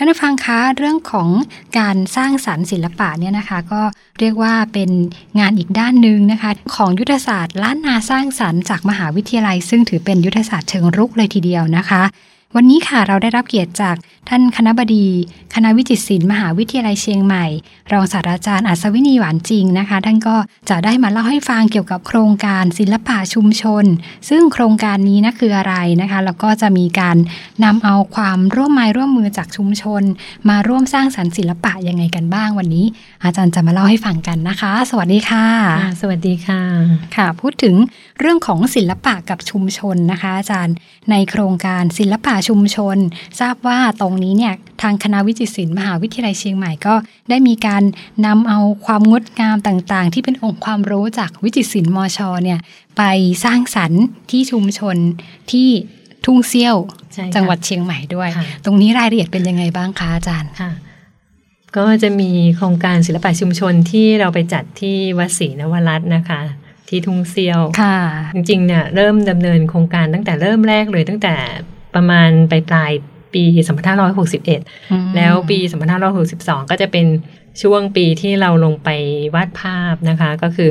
ท่านผู้ฟังคะเรื่องของการสร้างสรรค์ศิลปะเนี่ยนะคะ ก็เรียกว่าเป็นงานอีกด้านหนึ่งนะคะ ของยุทธศาสตร์ล้านนาสร้างสรรค์จากมหาวิทยาลัย ซึ่งถือเป็นยุทธศาสตร์เชิงรุกเลยทีเดียวนะคะ วันนี้ค่ะเราได้รับเกียรติจากท่านคณะบดี คณะวิจิตรศิลป์มหาวิทยาลัยเชียงใหม่ รองศาสตราจารย์อัศวินีหวานจริงนะคะ ท่านก็จะได้มาเล่าให้ฟังเกี่ยวกับโครงการศิลปะชุมชน ซึ่งโครงการนี้นะคืออะไรนะคะ แล้วก็จะมีการนำเอาความร่วมไม้ร่วมมือจากชุมชน มาร่วมสร้างสรรค์ศิลปะยังไงกันบ้างวันนี้ อาจารย์จะมาเล่าให้ฟังกันนะคะ สวัสดีค่ะ สวัสดีค่ะค่ะ พูดถึงเรื่องของศิลปะกับชุมชนนะคะ อาจารย์ในโครงการศิลปะชุมชน ทราบว่าตรงนี้เนี่ยทางคณะวิจิตรศิลป์มหาวิทยาลัยเชียงใหม่ก็ ได้มีการนำเอาความงดงามต่างๆ ที่เป็นองค์ความรู้จากวิจิตรศิลป์มชเนี่ยไปสร้างสรรค์ที่ชุมชนที่ทุ่งเซี่ยวจังหวัดเชียงใหม่ด้วย ตรงนี้รายละเอียดเป็นยังไงบ้างคะอาจารย์ค่ะก็จะมีโครงการศิลปะชุมชนที่เราไปจัดที่วัดศรีนวรัตน์นะคะ ที่ทุ่งเซียวค่ะ จริงๆเนี่ยเริ่มดำเนินโครงการตั้งแต่เริ่มแรกเลยตั้งแต่ ประมาณปลายปลายปี2561 แล้วปี 2562 ก็จะเป็นช่วงปีที่เราลงไปวาดภาพนะคะ ก็คือ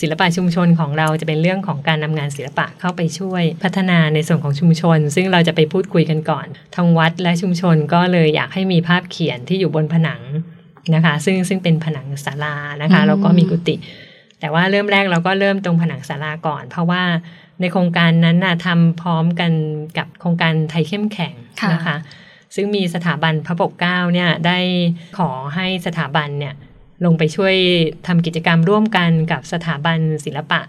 ศิลปะชุมชนของเราจะเป็นเรื่องของการนำงานศิลปะเข้าไปช่วยพัฒนาในส่วนของชุมชน ซึ่งเราจะไปพูดคุยกันก่อน ทางวัดและชุมชนก็เลยอยากให้มีภาพเขียนที่อยู่บนผนังนะคะ ซึ่งซึ่งเป็นผนังศาลานะคะแล้วก็มีกุฏิ แต่ว่าเริ่มแรกเราก็เริ่มตรงผนังศาลาก่อน เพราะว่าในโครงการนั้นนะทำพร้อมกันกับโครงการไทยเข้มแข็งนะคะ ซึ่งมีสถาบันพระปกเกล้าเนี่ยได้ขอให้สถาบันเนี่ยลงไปช่วยทำกิจกรรมร่วมกันกับสถาบันศิลปะ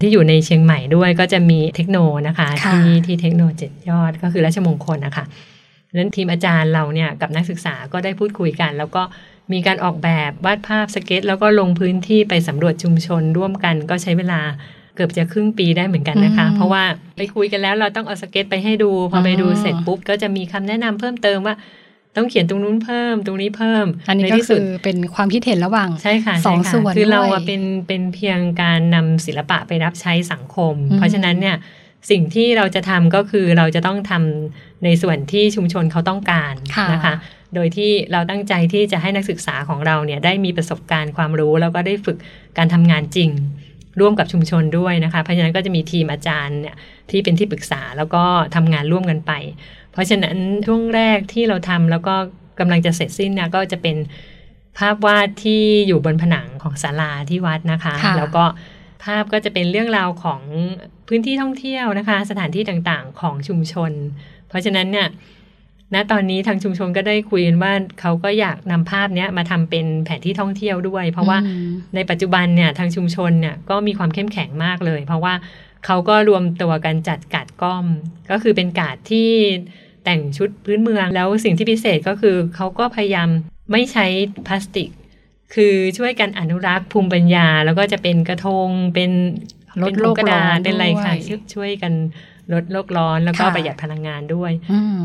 ที่อยู่ในเชียงใหม่ด้วยก็จะมีเทคโนนะคะที่ที่เทคโนเจ็ดยอดก็คือราชมงคลนะคะนั้นทีมอาจารย์เราเนี่ยกับนักศึกษาก็ได้พูดคุยกัน แล้วก็ มีการออกแบบวาดภาพสเก็ต แล้วก็ลงพื้นที่ไปสำรวจชุมชนร่วมกันก็ใช้เวลาเกือบจะครึ่งปีได้เหมือนกันนะคะ เพราะว่าไปคุยกันแล้วเราต้องเอาสเก็ตไปให้ดู พอไปดูเสร็จปุ๊บก็จะมีคำแนะนำเพิ่มเติมว่าต้องเขียนตรงนู้นเพิ่มตรงนี้เพิ่ม อันนี้ก็คือเป็นความคิดเห็นระหว่างใช่ค่ะสองส่วนคือเราเป็นเป็นเพียงการนำศิลปะไปรับใช้สังคม เพราะฉะนั้นเนี่ยสิ่งที่เราจะทำก็คือเราจะต้องทำในส่วนที่ชุมชนเขาต้องการนะคะ โดยที่เราตั้งใจที่จะให้นักศึกษาของเราเนี่ยได้มีประสบการณ์ความรู้ แล้วก็ได้ฝึกการทำงานจริง ร่วมกับชุมชนด้วยนะคะเพราะฉะนั้นก็จะมีทีมอาจารย์เนี่ยที่เป็นที่ปรึกษาแล้วก็ทำงานร่วมกันไป เพราะฉะนั้นช่วงแรกที่เราทำแล้วก็กำลังจะเสร็จสิ้นนะก็จะเป็นภาพวาดที่อยู่บนผนังของศาลาที่วัดนะคะแล้วก็ภาพก็จะเป็นเรื่องราวของพื้นที่ท่องเที่ยวนะคะ สถานที่ต่างๆของชุมชน เพราะฉะนั้นเนี่ย ณตอนนี้ทางชุมชนก็ได้คุยกันว่าเขาก็อยากนำภาพนี้มาทำเป็นแผนที่ท่องเที่ยวด้วย เพราะว่าในปัจจุบันเนี่ยทางชุมชนเนี่ยก็มีความเข้มแข็งมากเลย เพราะว่าเขาก็รวมตัวกันจัดกาดก้อม ก็คือเป็นกาดที่แต่งชุดพื้นเมืองแล้วสิ่งที่พิเศษก็คือเขาก็พยายามไม่ใช้พลาสติก คือช่วยกันอนุรักษ์ภูมิปัญญา แล้วก็จะเป็นกระทงเป็นลดโลกร้อนเป็นอะไรค่ะช่วยกัน ลดโลกร้อนแล้วก็ประหยัดพลังงานด้วย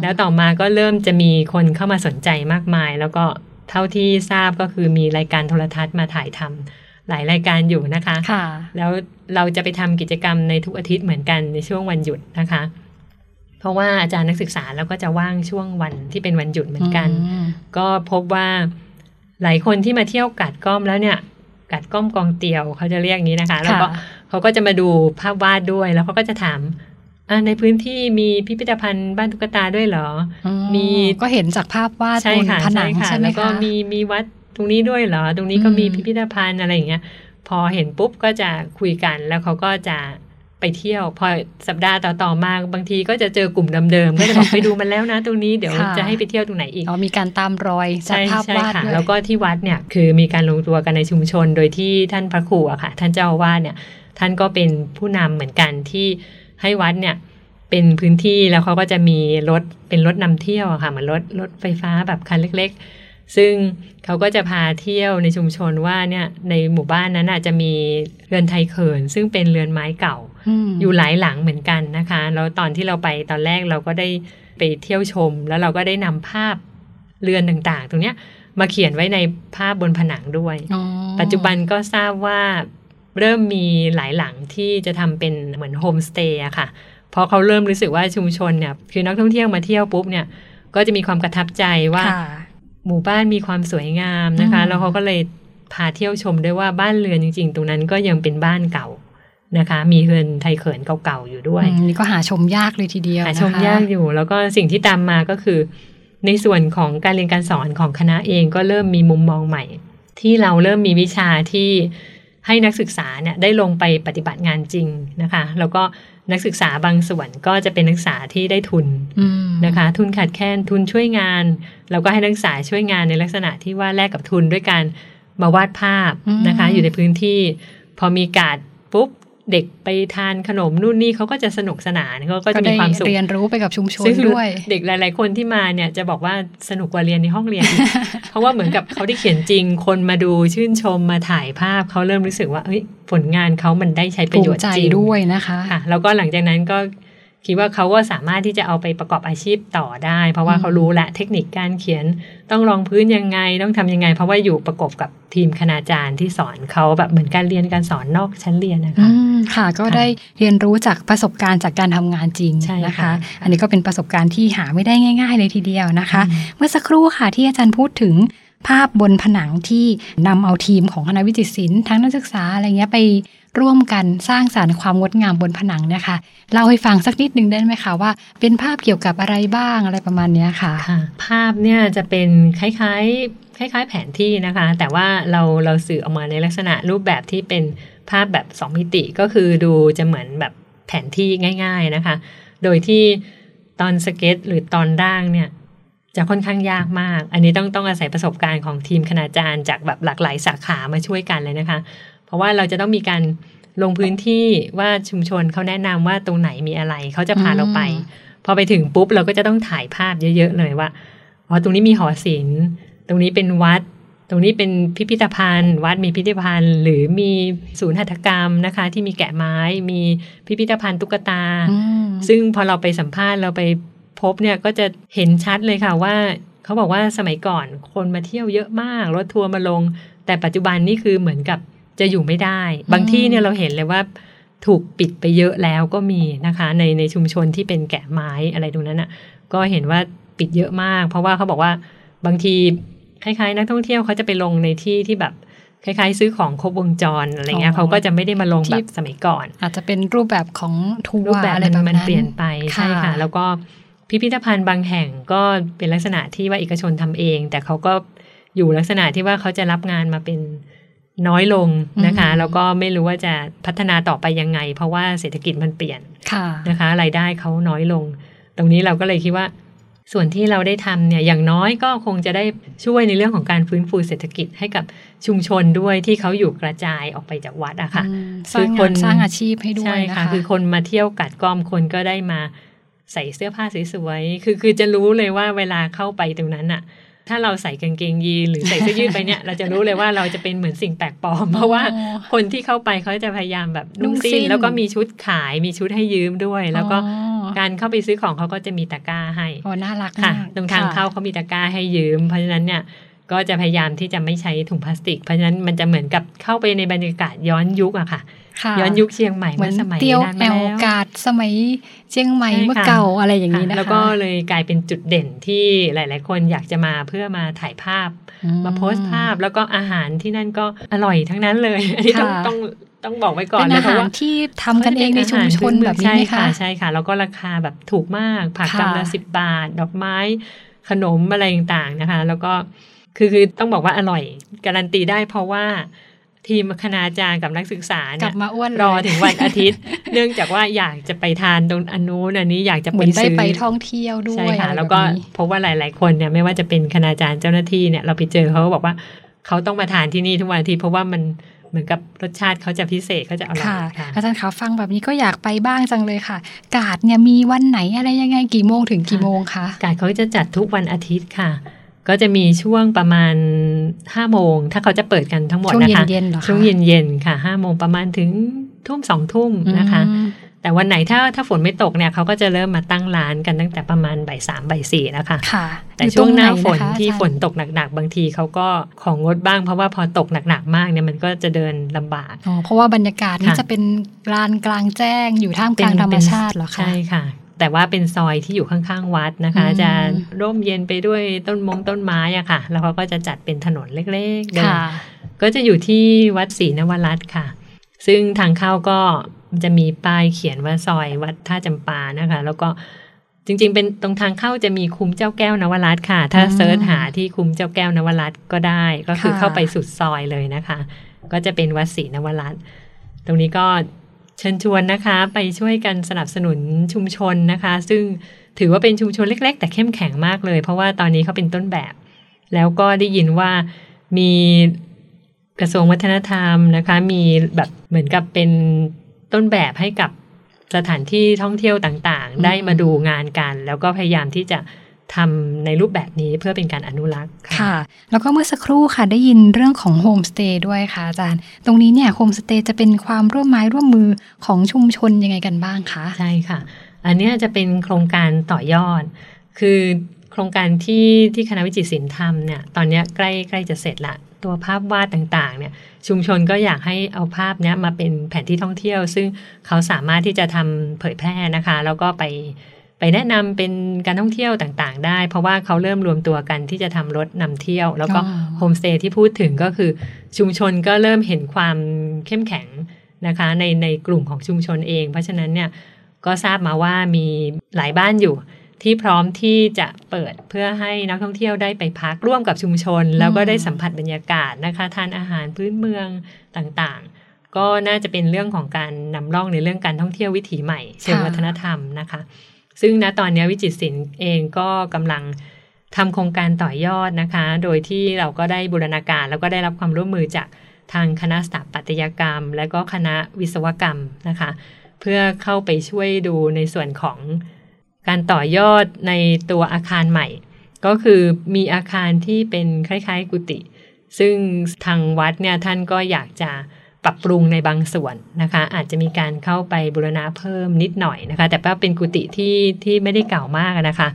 แล้วต่อมาก็เริ่มจะมีคนเข้ามาสนใจมากมาย แล้วก็เท่าที่ทราบก็คือมีรายการโทรทัศน์มาถ่ายทำหลายรายการอยู่นะคะค่ะแล้วเราจะไปทำกิจกรรมในทุกอาทิตย์เหมือนกันในช่วงวันหยุดนะคะเพราะว่าอาจารย์นักศึกษาแล้วก็จะว่างช่วงวันที่เป็นวันหยุดเหมือนกัน ก็พบว่าหลายคนที่มาเที่ยวกัดก้อมแล้วเนี่ย กัดก้อมกองเตียวเขาจะเรียกนี้นะคะ แล้วก็เขาก็จะมาดูภาพวาดด้วย แล้วเขาก็จะถาม ในพื้นที่มีพิพิธภัณฑ์บ้านตุ๊กตาด้วยเหรอ มีก็เห็นจากภาพวาดบนผนังใช่ไหมคะแล้วก็มีมีวัดตรงนี้ด้วยเหรอ ตรงนี้ก็มีพิพิธภัณฑ์อะไรอย่างเงี้ย พอเห็นปุ๊บก็จะคุยกันแล้วเขาก็จะไปเที่ยว พอสัปดาห์ต่อๆมาบางทีก็จะเจอกลุ่มเดิมๆก็จะบอกไปดูมันแล้วนะ ตรงนี้เดี๋ยวจะให้ไปเที่ยวตรงไหนอีกอ๋อมีการตามรอยจากภาพวาดแล้วก็ที่วัดเนี่ยคือมีการลงตัวกันในชุมชน โดยที่ท่านพระครูอะค่ะ ท่านเจ้าอาวาสเนี่ย ท่านก็เป็นผู้นำเหมือนกันที่ ให้วัดเนี่ยเป็นพื้นที่แล้วเขาก็จะมีรถเป็นรถนำเที่ยวค่ะเหมือนรถรถไฟฟ้าแบบคันเล็ก ๆ ซึ่งเขาก็จะพาเที่ยวในชุมชนว่าเนี่ยในหมู่บ้านนั้นอาจจะมีเรือนไทยเขิน ซึ่งเป็นเรือนไม้เก่าอยู่หลายหลังเหมือนกันนะคะ แล้วตอนที่เราไปตอนแรกเราก็ได้ไปเที่ยวชม แล้วเราก็ได้นำภาพเรือนต่างๆ ตรงเนี้ยมาเขียนไว้ในภาพบนผนังด้วย ปัจจุบันก็ทราบว่า เริ่มมีหลายหลังที่จะทำเป็นเหมือนโฮมสเตย์อะค่ะพอเขาเริ่มรู้สึกว่าชุมชนเนี่ยคือนักท่องเที่ยวมาเที่ยวปุ๊บเนี่ย ก็จะมีความกระทับใจว่าค่ะหมู่บ้านมีความสวยงามนะคะอืมแล้วเขาก็เลยพาเที่ยวชมด้วยว่าบ้านเรือนจริง ๆ ตรงนั้นก็ยังเป็นบ้านเก่านะคะ มีเฮือนไทยเขินเก่าๆอยู่ด้วยอืมนี่ก็หาชมยากเลยทีเดียวหานะคะชมยากอยู่ แล้วก็สิ่งที่ตามมาก็คือ ในส่วนของการเรียนการสอนของคณะเองก็เริ่มมีมุมมองใหม่ ที่เราเริ่มมีวิชาที่ ให้นักศึกษาเนี่ยได้ลงไปปฏิบัติงานจริงนะคะ แล้วก็นักศึกษาบางส่วนก็จะเป็นนักศึกษาที่ได้ทุนอืมนะคะ ทุนขาดแคลนทุนช่วยงาน แล้วก็ให้นักศึกษาช่วยงานในลักษณะที่ว่าแลกกับทุนด้วยการมาวาดภาพนะคะ อยู่ในพื้นที่ พอมีการดปุ๊บ เด็กไปทานขนมนู่นนี่เขาก็จะสนุกสนานเขาก็ก็จะมีได้ความสุขเรียนรู้ไปกับชุมชนซึ่งด้วย เด็กหลาย ๆ คนที่มาเนี่ยจะบอกว่าสนุกกว่าเรียนในห้องเรียนอีกเพราะว่าเหมือนกับเขาได้เขียนจริง คนมาดูชื่นชมมาถ่ายภาพเขาเริ่มรู้สึกว่าเอ้ยผลงานเขามันได้ใช้ประภูโยชมิน์ใจจริงด้วยนะคะค่ะแล้วก็หลังจากนั้นก็ คิดว่าเขาก็สามารถที่จะเอาไปประกอบอาชีพต่อได้ เพราะว่าอืมเขารู้และเทคนิคการเขียนต้องรองพื้นยังไงต้องทำยังไง เพราะว่าอยู่ประกบกับทีมคณาจารย์ที่สอนเขาแบบเหมือนการเรียนการสอนนอกชั้นเรียนนะคะอืมค่ะก็ค่ะได้เรียนรู้จากประสบการณ์จากการทำงานจริงใช่นะคะค่ะอันนี้ก็เป็นประสบการณ์ที่หาไม่ได้ง่าย ๆ เลยทีเดียวนะคะอืมเมื่อสักครู่ค่ะที่อาจารย์พูดถึงภาพบนผนังที่นำเอาทีมของคณะวิจิตรศิลป์ทั้งนักศึกษาอะไรเงี้ยไป ร่วมกันสร้างสารรค์ความงดงามบนผนังเนี่ยค่ะเล่าให้ฟังสักนิดนึงได้ไหมคะว่า เป็นภาพเกี่ยวกับอะไรบ้างอะไรประมาณนี้ค่ะค่ะภาพเนี่ยจะเป็นคล้ายๆคล้าย ๆ แผนที่นะคะ แต่ว่าเราเราสื่อออกมาในลักษณะรูปแบบที่เป็นภาพแบบสองมิติก็คือดูจะเหมือนแบบแผนที่ง่าย ๆนะคะ โดยที่ตอนสเก็ตหรือตอนร่างเนี่ยจะค่อนข้างยากมาก อันนี้ต้องต้องอาศัยประสบการณ์ของทีมคณาจารย์จากแบบหลากหลายสาขามาช่วยกันเลยนะคะ เพราะว่าเราจะต้องมีการลงพื้นที่ว่าชุมชนเขาแนะนำว่าตรงไหนมีอะไรเขาจะพาเราไปอืมพอไปถึงปุ๊บเราก็จะต้องถ่ายภาพเยอะๆเลยว่าอ๋อตรงนี้มีหอศิลป์ตรงนี้เป็นวัด ตรงนี้เป็นพิพิธภัณฑ์ วัดมีพิพิธภัณฑ์ หรือมีศูนย์หัตถกรรมนะคะ ที่มีแกะไม้มีพิพิธภัณฑ์ตุ๊กตาอืมซึ่งพอเราไปสัมภาษณ์เราไปพบเนี่ยก็จะเห็นชัดเลยค่ะว่าเขาบอกว่าสมัยก่อนคนมาเที่ยวเยอะมาก รถทัวร์มาลง แต่ปัจจุบันนี่คือเหมือนกับ จะอยู่ไม่ได้ บางที่เนี่ยเราเห็นเลยว่าถูกปิดไปเยอะแล้วก็มีนะคะ ในในชุมชนที่เป็นแกะไม้อะไรตรงนั้นอะ ก็เห็นว่าปิดเยอะมาก เพราะว่าเขาบอกว่าบางทีคล้ายๆ นักท่องเที่ยวเขาจะไปลงในที่ที่แบบคล้ายๆ ซื้อของครบวงจรอะไรเงี้อ๋ยอเขาก็จะไม่ได้มาลงที่แบบสมัยก่อน อาจจะเป็นรูปแบบของทัวรูปร์แบบอะไรมันแบบมันนั้นเปลี่ยนไปใช่ค่ะค่ะ แล้วก็พิพิธภัณฑ์บางแห่งก็เป็นลักษณะที่ว่าเอกชนทำเอง แต่เขาก็อยู่ลักษณะที่ว่าเขาจะรับงานมาเป็น น้อยลงนะคะ แล้วก็ไม่รู้ว่าจะพัฒนาต่อไปยังไง เพราะว่าเศรษฐกิจมันเปลี่ยนค่ะนะคะรายได้เขาน้อยลง ตรงนี้เราก็เลยคิดว่า ส่วนที่เราได้ทำเนี่ยอย่างน้อยก็คงจะได้ช่วยในเรื่องของการฟื้นฟูเศรษฐกิจให้กับชุมชนด้วยที่เขาอยู่กระจายออกไปจากวัดอะค่ะอืมสร้างคือคงานนสร้างอาชีพให้ด้วยใช่นะค่ะคะคือคนมาเที่ยวกัดก้อมคนก็ได้มาใส่เสื้อผ้าสวยๆคือคือจะรู้เลยว่าเวลาเข้าไปตรงนั้นอะ ถ้าเราใส่กางเกงยีนหรือใส่เสื้อยืดไปเนี่ย เราจะรู้เลยว่าเราจะเป็นเหมือนสิ่งแปลกปลอม เพราะว่าอ๋อคนที่เข้าไปเขาจะพยายามแบบนุ่งนุ่งสิ้สิ้นนแล้วก็มีชุดขายมีชุดให้ยืมด้วย แล้วก็อ๋อการเข้าไปซื้อของเขาก็จะมีตะกร้าให้โอ้น่ารักค่ะมากตรงทางค่ะเข้าเขามีตะกร้าให้ยืม เพราะฉะนั้นเนี่ยก็จะพยายามที่จะไม่ใช้ถุงพลาสติก เพราะฉะนั้นมันจะเหมือนกับเข้าไปในบรรยากาศย้อนยุคอะค่ะค่ะ ย้อนยุคเชียงใหม่เหมืเมื่อนอสมัยเตียวนานแอมาลแล้วกาดสมัยเชียงใหม่ใช่เมื่อค่ะเก่าอะไรอย่างนี้ค่ะนะคะแล้วก็เลยกลายเป็นจุดเด่นที่หลาย ๆ คนอยากจะมาเพื่อมาถ่ายภาพอืมาโพสต์ภาพแล้วก็อาหารที่นั่นก็อร่อยทั้งนั้นเลยอันนี้ต้องค่ะต้องต้องบอกไว้ก่อนเป็นนะอาเพราะหารว่าที่ทำกันเองในชุมชนแบบนี้ใช่ไหมค่ะคะใช่ค่ะ แล้วก็ราคาแบบถูกมากผักค่ะกำละสิบบาท ดอกไม้ขนมอะไรต่างๆนะคะ แล้วก็คือคือต้องบอกว่าอร่อย การันตีได้เพราะว่า ทีมคณาจารย์กับนักศึกษากลัเนี่ยบมาอ้วนเลยรอถึงวันอาทิตย์ เนื่องจากว่าอยากจะไปทานตรงอันนู้นอันนี้อยากจะเหไปมือนได้ซื้อไปท่องเที่ยวด้วยใช่ค่ะอะไรแล้วก็บบนี้พบว่าหลาย ๆ คนเนี่ยไม่ว่าจะเป็นคณาจารย์เจ้าหน้าที่เนี่ยเราไปเจอเขาก็บอกว่าเขาต้องมาทานที่นี่ทุกวันอาทิตย์เพราะว่ามันเหมือนกับรสชาติเขาจะพิเศษเขาจะอร่อยค่ะค่ะอาจารย์คะฟังแบบนี้ก็อยากไปบ้างจังเลยค่ะ กาดเนี่ยมีวันไหนอะไรยังไงกี่โมงถึงกี่โมงคะการเขาจะจัดทุกวันอาทิตย์ค่ะ ก็จะมีช่วงประมาณห้าโมง ถ้าเขาจะเปิดกันทั้งหมดช่วงนะคะเย็นๆเหรอคะ ช่วงเย็นๆค่ะห้าโมงประมาณถึงทุ่มสองทุ่มนะคะอืมแต่วันไหนถ้าถ้าฝนไม่ตกเนี่ยเขาก็จะเริ่มมาตั้งร้านกันตั้งแต่ประมาณบ่ายสามบ่ายสี่นะคะค่ะ แต่อยู่ช่วงหน้าตรฝไะนคะที่อาจารย์ฝนตกหนักๆ บางทีเขาก็ของงดบ้างเพราะว่าพอตกหนักๆ มากเนี่ยมันก็จะเดินลำบากอ๋อเพราะว่าบรรยากาศนี่ค่ะจะเป็นลานกลางแจ้งอยู่ท่ามกลางธรรมชาติเหรอคะใช่ค่ะ แต่ว่าเป็นซอยที่อยู่ข้างๆวัดนะคะอืมจะร่มเย็นไปด้วยต้นมงต้นไม้อะค่ะ แล้วเขาก็จะจัดเป็นถนนเล็กๆเดินค่ะก็จะอยู่ที่วัดศรีนวรัตน์ค่ะ ซึ่งทางเข้าก็จะมีป้ายเขียนว่าซอยวัดท่าจำปานะคะ แล้วก็จริงๆ เป็นตรงทางเข้าจะมีคุ้มเจ้าแก้วนวรัตน์ค่ะ ถ้าอืมเซิร์ชหาที่คุ้มเจ้าแก้วนวรัตน์ก็ได้ ก็คือค่ะเข้าไปสุดซอยเลยนะคะ ก็จะเป็นวัดศรีนวรัตน์ตรงนี้ก็ เชิญชวนนะคะไปช่วยกันสนับสนุนชุมชนนะคะ ซึ่งถือว่าเป็นชุมชนเล็ก ๆ แต่เข้มแข็งมากเลย เพราะว่าตอนนี้เขาเป็นต้นแบบ แล้วก็ได้ยินว่ามีกระทรวงวัฒนธรรมนะคะ มีแบบเหมือนกับเป็นต้นแบบให้กับสถานที่ท่องเที่ยวต่างๆ ได้มาดูงานกัน แล้วก็พยายามที่จะ ทำในรูปแบบนี้เพื่อเป็นการอนุรักษ์ค่ะ แล้วก็เมื่อสักครู่ค่ะได้ยินเรื่องของโฮมสเตย์ด้วยค่ะอาจารย์ ตรงนี้เนี่ยโฮมสเตย์จะเป็นความร่วมไม้ร่วมมือของชุมชนยังไงกันบ้างคะใช่ค่ะ อันเนี้ยจะเป็นโครงการต่อยอด คือโครงการที่ที่คณะวิจิตรศิลป์ทำเนี่ยตอนเนี้ยใกล้ใกล้จะเสร็จละตัวภาพวาดต่างๆเนี่ยชุมชนก็อยากให้เอาภาพเนี้ยมาเป็นแผนที่ท่องเที่ยว ซึ่งเขาสามารถที่จะทำเผยแพร่นะคะ แล้วก็ไป ไปแนะนำเป็นการท่องเที่ยวต่างๆ ได้ เพราะว่าเขาเริ่มรวมตัวกันที่จะทำรถนำเที่ยว แล้วก็อ๋อโฮมสเตย์ที่พูดถึงก็คือชุมชนก็เริ่มเห็นความเข้มแข็งนะคะในในกลุ่มของชุมชนเอง เพราะฉะนั้นเนี่ยก็ทราบมาว่ามีหลายบ้านอยู่ที่พร้อมที่จะเปิดเพื่อให้นักท่องเที่ยวได้ไปพักร่วมกับชุมชน แล้วก็ได้สัมผัสบรรยากาศนะคะทานอาหารพื้นเมืองต่างๆ ก็น่าจะเป็นเรื่องของการนำร่องในเรื่องการท่องเที่ยววิถีใหม่ เชิงค่ะวัฒนธรรมนะคะ ซึ่งณตอนนี้วิจิตรศิลป์เองก็กำลังทำโครงการต่อยอดนะคะ โดยที่เราก็ได้บูรณาการ แล้วก็ได้รับความร่วมมือจากทางคณะสถาปัตยกรรม และก็คณะวิศวกรรมนะคะ เพื่อเข้าไปช่วยดูในส่วนของการต่อยอดในตัวอาคารใหม่ ก็คือมีอาคารที่เป็นคล้ายๆ กุฏิซึ่งทางวัดเนี่ยท่านก็อยากจะ ปรับปรุงในบางส่วนนะคะ อาจจะมีการเข้าไปบูรณะเพิ่มนิดหน่อยนะคะ แต่ว่าเป็นกุฏิที่ที่ไม่ได้เก่ามากนะคะ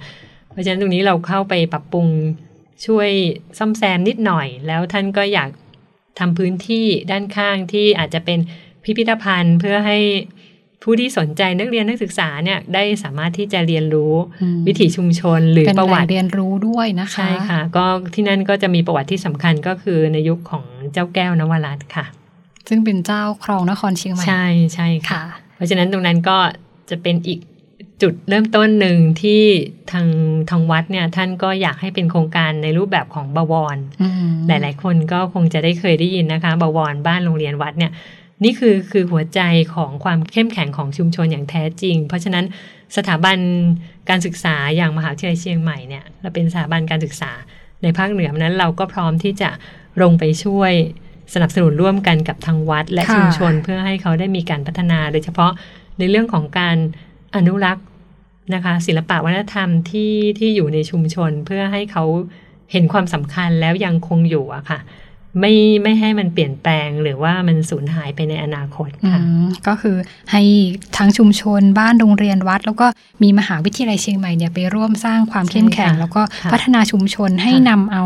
เพราะฉะนั้นตรงนี้เราเข้าไปปรับปรุงช่วยซ่อมแซมนิดหน่อย แล้วท่านก็อยากทำพื้นที่ด้านข้างที่อาจจะเป็นพิพิธภัณฑ์เพื่อให้ผู้ที่สนใจนักเรียนนักศึกษาเนี่ยได้สามารถที่จะเรียนรู้อืมวิถีชุมชนหรือเป็นประแหวัล่งติเรียนรู้ด้วยนะคะใช่ค่ะ ก็ที่นั่นก็จะมีประวัติที่สำคัญก็คือในยุคของเจ้าแก้วนวรัตน์ค่ะ ซึ่งเป็นเจ้าครองนครเชียงใหม่ ใช่ใช่ค่ะค่ะ เพราะฉะนั้นตรงนั้นก็จะเป็นอีกจุดเริ่มต้นหนึ่งที่ทางทางวัดเนี่ยท่านก็อยากให้เป็นโครงการในรูปแบบของบวรอืมหลาย ๆ คนก็คงจะได้เคยได้ยินนะคะ บวรบ้านโรงเรียนวัดเนี่ยนี่คือคือหัวใจของความเข้มแข็งของชุมชนอย่างแท้จริง เพราะฉะนั้นสถาบันการศึกษาอย่างมหาวิทยาลัยเชียงใหม่เนี่ยเราเป็นสถาบันการศึกษาในภาคเหนือนั้นเราก็พร้อมที่จะลงไปช่วย สนับสนุนร่วมกันกับทางวัดและค่ะชุมชนเพื่อให้เขาได้มีการพัฒนา โดยเฉพาะในเรื่องของการอนุรักษ์นะคะ ศิลปะวัฒนธรรมที่ที่อยู่ในชุมชนเพื่อให้เขาเห็นความสำคัญแล้วยังคงอยู่อะค่ะ ไม่ไม่ให้มันเปลี่ยนแปลงหรือว่ามันสูญหายไปในอนาคตอืค่ะมก็คือให้ทั้งชุมชนบ้านโรงเรียนวัด แล้วก็มีมหาวิทยาลัยเชียงใหม่เนี่ยไปร่วมสร้างความเข้มแข็งใช่ค่ะแล้วก็ค่ะพัฒนาชุมชนให้ค่ะนำเอา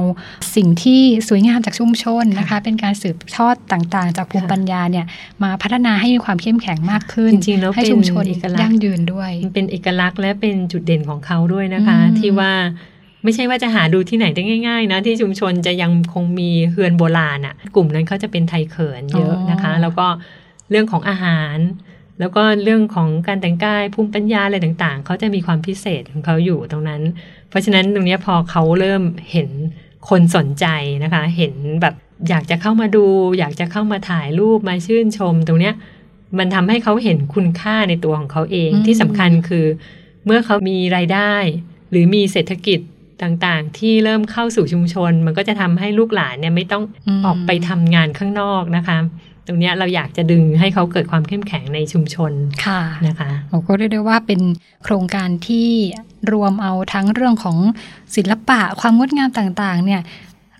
สิ่งที่สวยงามจากชุมชนนะคะค่ะเป็นการสืบทอดต่างๆ จากภูมิค่ะปัญญาเนี่ยมาพัฒนาให้มีความเข้มแข็งมากขึ้นจริงๆแล้วให้เป็นชุมชนเอกลักยั่ษงณ์ยืนด้วยมันเป็นเอกลักษณ์และเป็นจุดเด่นของเขาด้วยนะคะอืมที่ว่า ไม่ใช่ว่าจะหาดูที่ไหนได้ง่าย ๆ นะ ที่ชุมชนจะยังคงมีเฮือนโบราณอะ่ะ กลุ่มนั้นเขาจะเป็นไทยเขินเยอะนะคะ แล้วก็เรื่องของอาหาร แล้วก็เรื่องของการแต่งกายภูมิปัญญาอะไรต่างๆเขาจะมีความพิเศษของเขาอยู่ตรงนั้น เพราะฉะนั้นตรงเนี้ยพอเขาเริ่มเห็นคนสนใจนะคะ เห็นแบบอยากจะเข้ามาดู อยากจะเข้ามาถ่ายรูปมาชื่นชม ตรงเนี้ยมันทำให้เขาเห็นคุณค่าในตัวของเขาเองอืมที่สำคัญคือ เมื่อเขามีรายได้ หรือมีเศรษฐกิจ ต่างๆ ที่เริ่มเข้าสู่ชุมชน มันก็จะทำให้ลูกหลานเนี่ยไม่ต้องมออกไปทำงานข้างนอกนะคะตรงเนี้ยเราอยากจะดึงให้เขาเกิดความเข้มแข็งในชุมชนค่ะนะคะโอ้ก็เรียกได้ว่าเป็นโครงการที่รวมเอาทั้งเรื่องของศิลปะความงดงามต่างๆ เนี่ย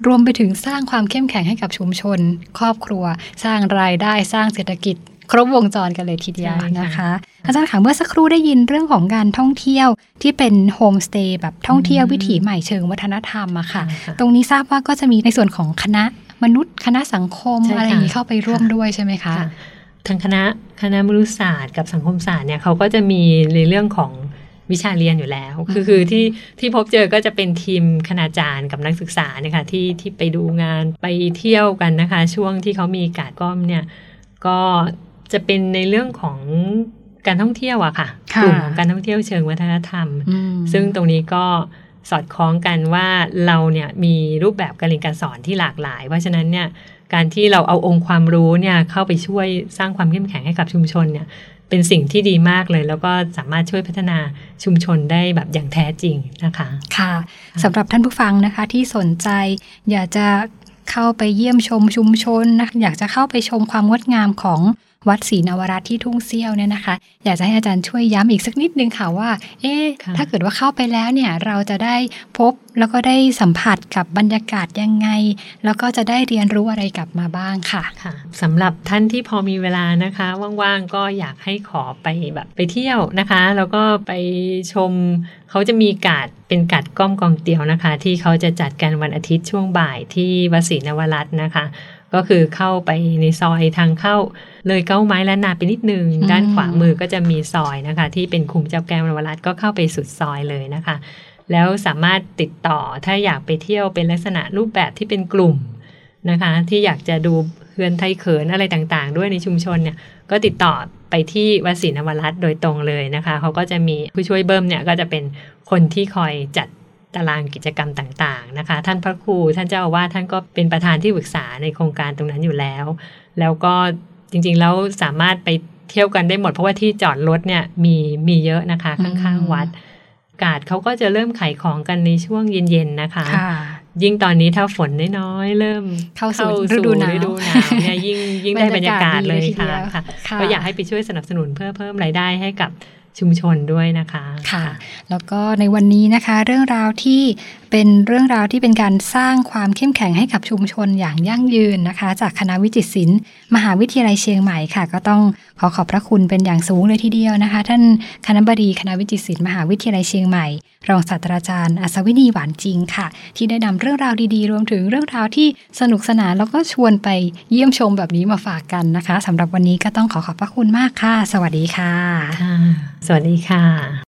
รวมไปถึงสร้างความเข้มแข็งให้กับชุมชน ครอบครัว สร้างรายได้สร้างเศรษฐกิจ ครบวงจรกันเลยทีเดียวใช่ค่ะนะคะ อาจารย์ค่ะเมื่อสักครู่ได้ยินเรื่องของการท่องเที่ยวที่เป็นโฮมสเตย์แบบท่องเที่ยววิถีใหม่เชิงวัฒนธรรมอะค่ะค่ะตรงนี้ทราบว่าก็จะมีในส่วนของคณะมนุษย์ คณะสังคมใช่ค่ะอะไรอย่างนี้เข้าไปร่วมค่ะด้วยใช่ไหมคะค่ะทางคณะคณะมนุษยศาสตร์กับสังคมศาสตร์เนี่ยเขาก็จะมีในเรื่องของวิชาเรียนอยู่แล้ว คือคือที่ที่พบเจอก็จะเป็นทีมคณาจารย์กับนักศึกษาเนี่ยค่ะที่ที่ไปดูงานไปเที่ยวกันนะคะ ช่วงที่เขามีการก้อมเนี่ยก็ จะเป็นในเรื่องของการท่องเที่ยวอะค่ะค่ะกลุ่มของการท่องเที่ยวเชิงวัฒนธรรมอืมซึ่งตรงนี้ก็สอดคล้องกันว่าเราเนี่ยมีรูปแบบการเรียนการสอนที่หลากหลาย เพราะฉะนั้นเนี่ยการที่เราเอาองค์ความรู้เนี่ยเข้าไปช่วยสร้างความเข้มแข็งให้กับชุมชนเนี่ยเป็นสิ่งที่ดีมากเลย แล้วก็สามารถช่วยพัฒนาชุมชนได้แบบอย่างแท้จริงนะคะ ค่ะสำหรับท่านผู้ฟังนะคะที่สนใจอยากจะเข้าไปเยี่ยมชมชุมชนนะคะอยากจะเข้าไปชมความงดงามของ วัดศรีนวรัตน์ที่ทุ่งเซี่ยวเนี่ยนะคะ อยากจะให้อาจารย์ช่วยย้ำอีกสักนิดนึงค่ะว่า เอ๊ะค่ะถ้าเกิดว่าเข้าไปแล้วเนี่ยเราจะได้พบแล้วก็ได้สัมผัสกับบรรยากาศยังไง แล้วก็จะได้เรียนรู้อะไรกลับมาบ้างค่ะค่ะสำหรับท่านที่พอมีเวลานะคะ ว่างๆก็อยากให้ขอไปแบบไปเที่ยวนะคะ แล้วก็ไปชมเขาจะมีการ์ดเป็นการ์ดก้อมกองเตียวนะคะ ที่เขาจะจัดกันวันอาทิตย์ช่วงบ่ายที่วัดศรีนวรัตน์นะคะ ก็คือเข้าไปในซอยทางเข้า เลยเก้าไม้และนาไปนิดนึงอืมด้านขวามือก็จะมีซอยนะคะ ที่เป็นคุมเจ้าแก้วนวรัตน์ก็เข้าไปสุดซอยเลยนะคะ แล้วสามารถติดต่อถ้าอยากไปเที่ยวเป็นลักษณะรูปแบบที่เป็นกลุ่มนะคะ ที่อยากจะดูเฮือนไทยเขินอะไรต่างๆ ด้วยในชุมชนเนี่ยก็ติดต่อไปที่วัดศรีนวรัตน์โดยตรงเลยนะคะเขาก็จะมีผู้ช่วยเบิ้มเนี่ยก็จะเป็นคนที่คอยจัด ตารางกิจกรรมต่างๆนะคะ ท่านพระครูท่านเจ้าอาวาสท่านก็เป็นประธานที่ปรึกษาในโครงการตรงนั้นอยู่แล้ว แล้วก็จริงๆแล้วสามารถไปเที่ยวกันได้หมด เพราะว่าที่จอดรถเนี่ยมีมีเยอะนะคะอืมข้างๆวัด กาดเขาก็จะเริ่มขายของกันในช่วงเย็นๆนะคะค่ะยิ่งตอนนี้ถ้าฝนน้อยๆเริ่มเข้าสู่ฤดูหนาวฤดูหนาวเนี่ยยิ่งยิ่งได้บรรยากาศเลยบรรยากาศดีเลยทีค่ะเดียวค่ะค่ะก็อยากให้ไปช่วยสนับสนุนเพื่อเพิ่มรายได้ให้กับ ชุมชนด้วยนะคะค่ะ แล้วก็ในวันนี้นะคะ เรื่องราวที่เป็นเรื่องราวที่เป็นการสร้างความเข้มแข็งให้กับชุมชนอย่างยั่งยืนนะคะ จากคณะวิจิตรศิลป์มหาวิทยาลัยเชียงใหม่ค่ะ ก็ต้อง ขอขอบพระคุณเป็นอย่างสูงเลยทีเดียวนะคะ ท่านคณบดีคณะวิจิตรศิลป์มหาวิทยาลัยเชียงใหม่ รองศาสตราจารย์อัศวินีหวานจริงค่ะ ที่ได้นำเรื่องราวดีๆ รวมถึงเรื่องราวที่สนุกสนานแล้วก็ชวนไปเยี่ยมชมแบบนี้มาฝากกันนะคะสำหรับวันนี้ก็ต้องขอขอบพระคุณมากค่ะ สวัสดีค่ะ สวัสดีค่ะ